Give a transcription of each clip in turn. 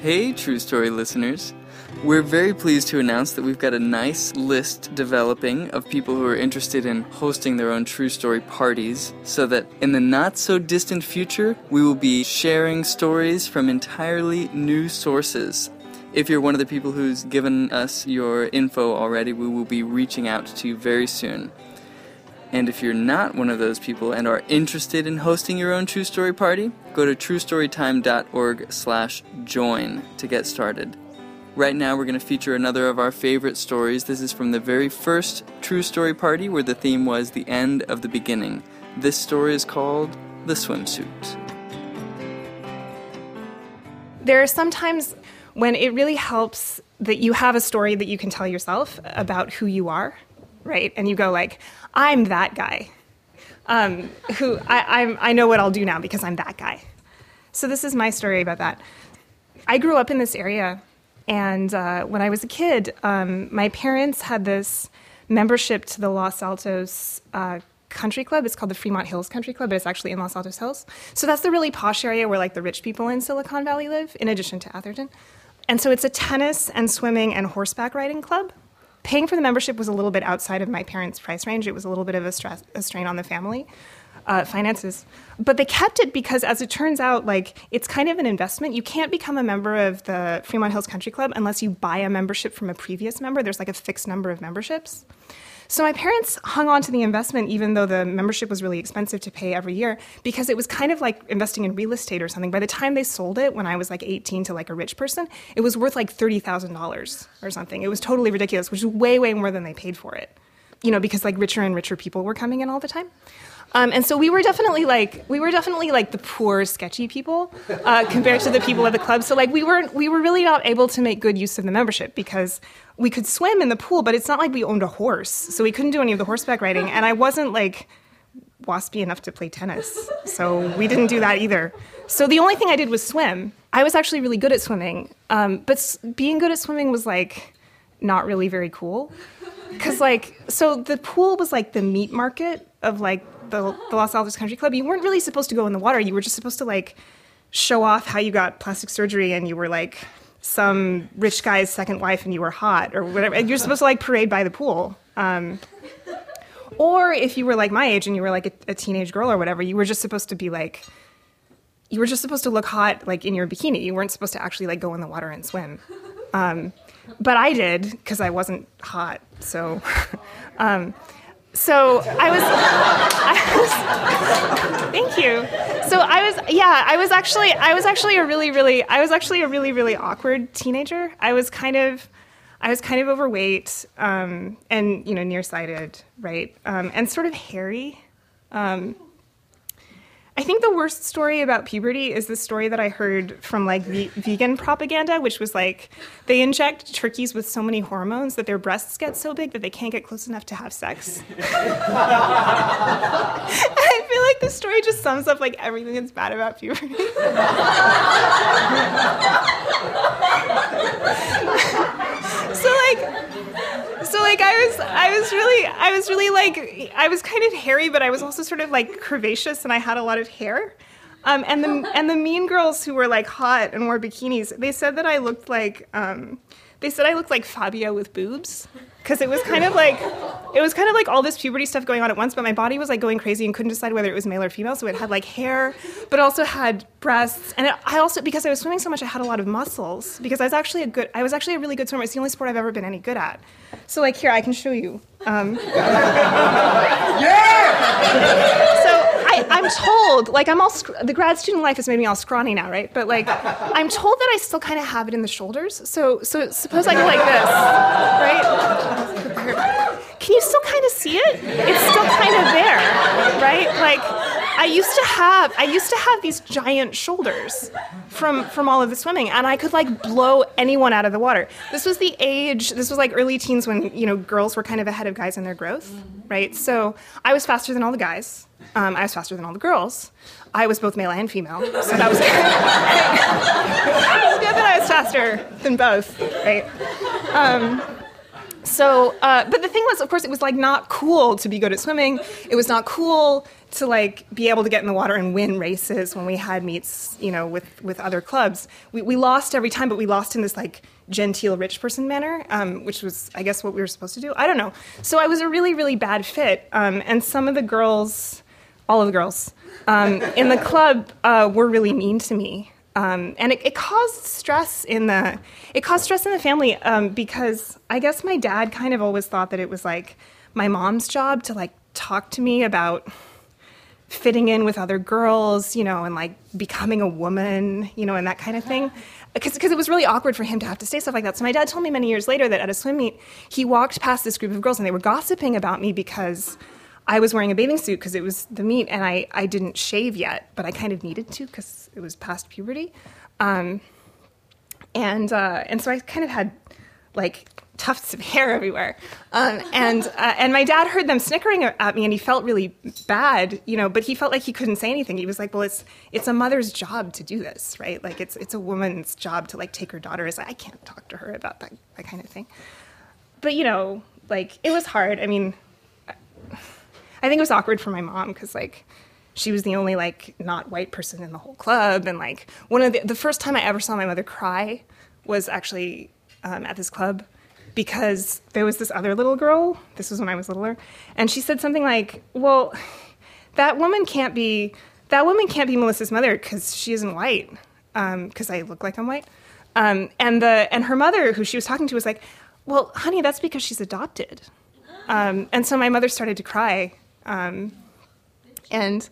Hey, True Story listeners. We're very pleased to announce that we've got a nice list developing of people who are interested in hosting their own True Story parties, so that in the not so distant future, we will be sharing stories from entirely new sources. If you're one of the people who's given us your info already, we will be reaching out to you very soon. And if you're not one of those people and are interested in hosting your own True Story party, go to truestorytime.org slash join to get started. Right now, we're going to feature another of our favorite stories. This is from the very first True Story party where the theme was the end of the beginning. This story is called The Swimsuit. There are some times when it really helps that you have a story that you can tell yourself about who you are, right? And you go like, I'm that guy. Um, who I, I'm, I know what I'll do now because I'm that guy. So this is my story about that. I grew up in this area, and uh, when I was a kid, um, my parents had this membership to the Los Altos uh, Country Club. It's called the Fremont Hills Country Club, but it's actually in Los Altos Hills. So that's the really posh area where like the rich people in Silicon Valley live, in addition to Atherton. And so it's a tennis and swimming and horseback riding club paying for the membership was a little bit outside of my parents' price range. It was a little bit of a, stress, a strain on the family uh, finances. But they kept it because, as it turns out, like it's kind of an investment. You can't become a member of the Fremont Hills Country Club unless you buy a membership from a previous member. There's like a fixed number of memberships. So my parents hung on to the investment even though the membership was really expensive to pay every year because it was kind of like investing in real estate or something. By the time they sold it when I was like 18 to like a rich person, it was worth like $30,000 or something. It was totally ridiculous, which is way way more than they paid for it. You know, because like richer and richer people were coming in all the time. Um, and so we were definitely like we were definitely like the poor, sketchy people uh, compared to the people at the club. So like we weren't we were really not able to make good use of the membership because we could swim in the pool, but it's not like we owned a horse, so we couldn't do any of the horseback riding. And I wasn't like waspy enough to play tennis, so we didn't do that either. So the only thing I did was swim. I was actually really good at swimming, um, but being good at swimming was like not really very cool because like so the pool was like the meat market of like the, the Los Altos Country Club, you weren't really supposed to go in the water. You were just supposed to like show off how you got plastic surgery and you were like some rich guy's second wife and you were hot or whatever. And you're supposed to like parade by the pool. Um, or if you were like my age and you were like a, a teenage girl or whatever, you were just supposed to be like, you were just supposed to look hot like in your bikini. You weren't supposed to actually like go in the water and swim. Um, but I did because I wasn't hot. So, um, so I was, I was, thank you. So I was, yeah, I was actually, I was actually a really, really, I was actually a really, really awkward teenager. I was kind of, I was kind of overweight um, and you know nearsighted, right, um, and sort of hairy. Um, I think the worst story about puberty is the story that I heard from like ve- vegan propaganda, which was like they inject turkeys with so many hormones that their breasts get so big that they can't get close enough to have sex. I feel like this story just sums up like everything that's bad about puberty. like I was I was really I was really like I was kind of hairy, but I was also sort of like curvaceous, and I had a lot of hair. Um, and the and the mean girls who were like hot and wore bikinis, they said that I looked like um, they said I looked like Fabio with boobs because it was kind of like it was kind of like all this puberty stuff going on at once, but my body was like going crazy and couldn't decide whether it was male or female. So it had like hair, but also had breasts, and it, I also because I was swimming so much, I had a lot of muscles because I was actually a good I was actually a really good swimmer. It's the only sport I've ever been any good at. So like here, I can show you. Um, so I, I'm told, like, I'm all the grad student life has made me all scrawny now, right? But like, I'm told that I still kind of have it in the shoulders. So, so suppose I go like this, right? Can you still kind of see it? It's still kind of there, right? Like, I used to have, I used to have these giant shoulders from from all of the swimming, and I could like blow anyone out of the water. This was the age. This was like early teens when you know girls were kind of ahead of guys in their growth, right? So I was faster than all the guys. Um, I was faster than all the girls. I was both male and female, so that was good. it was good that I was faster than both, right? Um, so, uh, but the thing was, of course, it was like not cool to be good at swimming. It was not cool to like be able to get in the water and win races when we had meets, you know, with with other clubs. We we lost every time, but we lost in this like genteel rich person manner, um, which was, I guess, what we were supposed to do. I don't know. So I was a really really bad fit, um, and some of the girls, all of the girls um, in the club, uh, were really mean to me. Um, and it, it, caused stress in the it caused stress in the family um, because I guess my dad kind of always thought that it was like my mom's job to like talk to me about fitting in with other girls, you know, and like becoming a woman, you know, and that kind of thing. Because it was really awkward for him to have to say stuff like that. So my dad told me many years later that at a swim meet, he walked past this group of girls and they were gossiping about me because I was wearing a bathing suit because it was the meet, and I, I didn't shave yet, but I kind of needed to because it was past puberty. Um, and uh, and so I kind of had like tufts of hair everywhere. Um, and uh, and my dad heard them snickering at me, and he felt really bad, you know. But he felt like he couldn't say anything. He was like, "Well, it's it's a mother's job to do this, right? Like it's it's a woman's job to like take her daughter." As I can't talk to her about that that kind of thing. But you know, like it was hard. I mean, I think it was awkward for my mom because like she was the only like not white person in the whole club, and like one of the the first time I ever saw my mother cry was actually um, at this club because there was this other little girl. This was when I was littler, and she said something like, "Well, that woman can't be that woman can't be Melissa's mother because she isn't white because um, I look like I'm white." Um, and the and her mother, who she was talking to, was like, "Well, honey, that's because she's adopted." Um, and so my mother started to cry um, and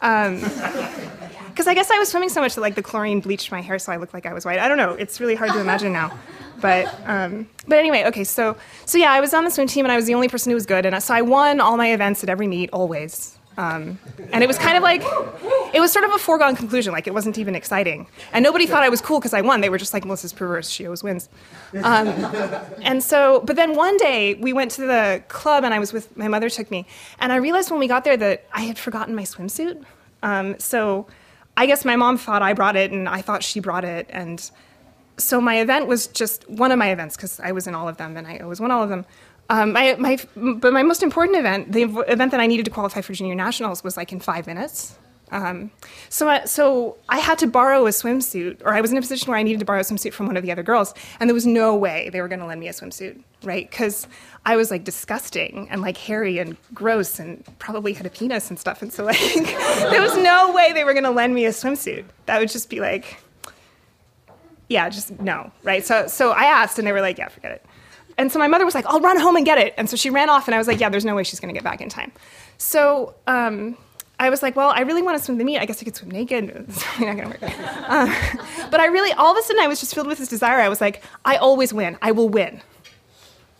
because um, I guess I was swimming so much that like the chlorine bleached my hair so I looked like I was white. I don't know. It's really hard to imagine now. But um, but anyway, okay. So so yeah, I was on the swim team and I was the only person who was good, and so I won all my events at every meet always. Um, and it was kind of like, it was sort of a foregone conclusion. Like it wasn't even exciting, and nobody thought I was cool because I won. They were just like, Melissa's perverse. She always wins. Um, and so, but then one day we went to the club, and I was with my mother took me, and I realized when we got there that I had forgotten my swimsuit. Um, so, I guess my mom thought I brought it, and I thought she brought it, and so my event was just one of my events because I was in all of them, and I always won all of them. Um, my, my, but my most important event, the event that I needed to qualify for junior nationals, was like in five minutes. Um, so, I, so I had to borrow a swimsuit, or I was in a position where I needed to borrow a swimsuit from one of the other girls, and there was no way they were going to lend me a swimsuit, right? Because I was like disgusting and like hairy and gross, and probably had a penis and stuff, and so like there was no way they were going to lend me a swimsuit. That would just be like, yeah, just no, right? So, so I asked, and they were like, yeah, forget it. And so my mother was like, I'll run home and get it. And so she ran off, and I was like, yeah, there's no way she's going to get back in time. So um, I was like, well, I really want to swim the meet. I guess I could swim naked. It's probably not going to work. Uh, but I really, all of a sudden, I was just filled with this desire. I was like, I always win. I will win.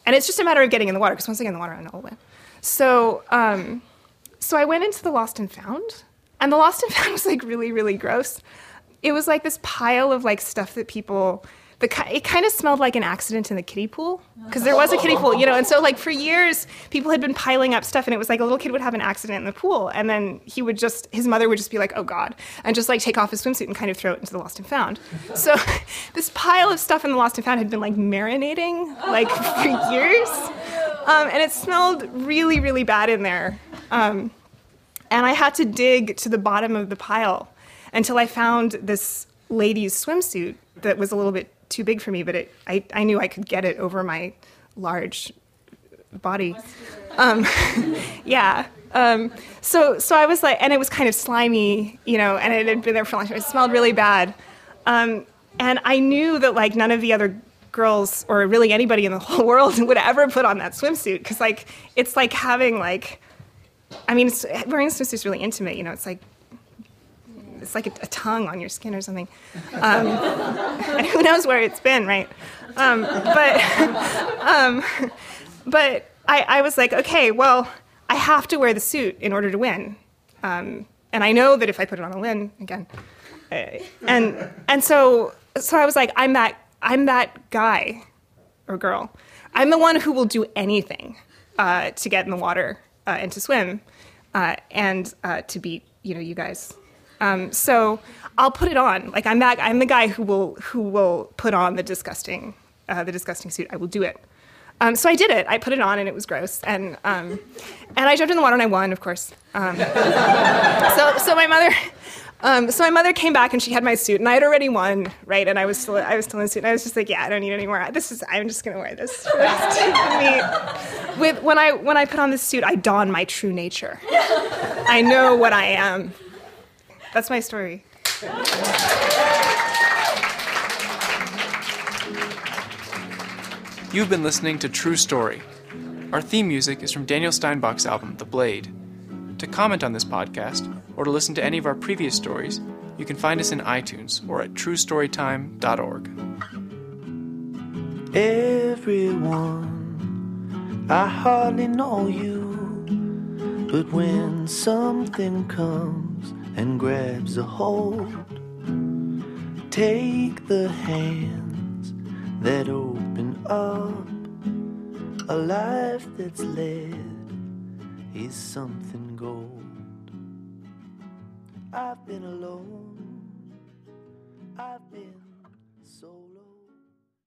And it's just a matter of getting in the water, because once I get in the water, I know I'll win. So, um, so I went into the Lost and Found, and the Lost and Found was like really, really gross. It was like this pile of like stuff that people the it kind of smelled like an accident in the kiddie pool because there was a kiddie pool, you know. And so like for years, people had been piling up stuff, and it was like a little kid would have an accident in the pool, and then he would just his mother would just be like, "Oh God," and just like take off his swimsuit and kind of throw it into the lost and found. So this pile of stuff in the lost and found had been like marinating like for years, um, and it smelled really really bad in there. Um, and I had to dig to the bottom of the pile until I found this lady's swimsuit that was a little bit too big for me, but it, I, I knew I could get it over my large body. Um, yeah. Um, so, so I was like, and it was kind of slimy, you know, and it had been there for a long time. It smelled really bad. Um, and I knew that like none of the other girls or really anybody in the whole world would ever put on that swimsuit because like it's like having like, I mean, wearing a swimsuit is really intimate, you know. It's like it's like a, a tongue on your skin or something. Um, and who knows where it's been, right? Um, but um, but I, I, was like, okay, well, I have to wear the suit in order to win. Um, and I know that if I put it on a win again, uh, and and so so I was like, I'm that I'm that guy or girl. I'm the one who will do anything uh, to get in the water uh, and to swim uh, and uh, to beat you know you guys um, so I'll put it on. Like I'm that I'm the guy who will who will put on the disgusting uh, the disgusting suit. I will do it. Um, so I did it. I put it on, and it was gross. And um, and I jumped in the water, and I won, of course. Um, so so my mother. Um, so my mother came back and she had my suit, and I had already won, right? And I was still, I was still in the suit, and I was just like, "Yeah, I don't need any more. This is, I'm just gonna wear this for the rest of me." With when I when I put on this suit, I don my true nature. I know what I am. That's my story. You've been listening to True Story. Our theme music is from Daniel Steinbach's album, The Blade. To comment on this podcast, or to listen to any of our previous stories, you can find us in iTunes or at truestorytime.org. Everyone, I hardly know you, but when something comes and grabs a hold, take the hands that open up. A life that's led is something gold. I've been alone. I've been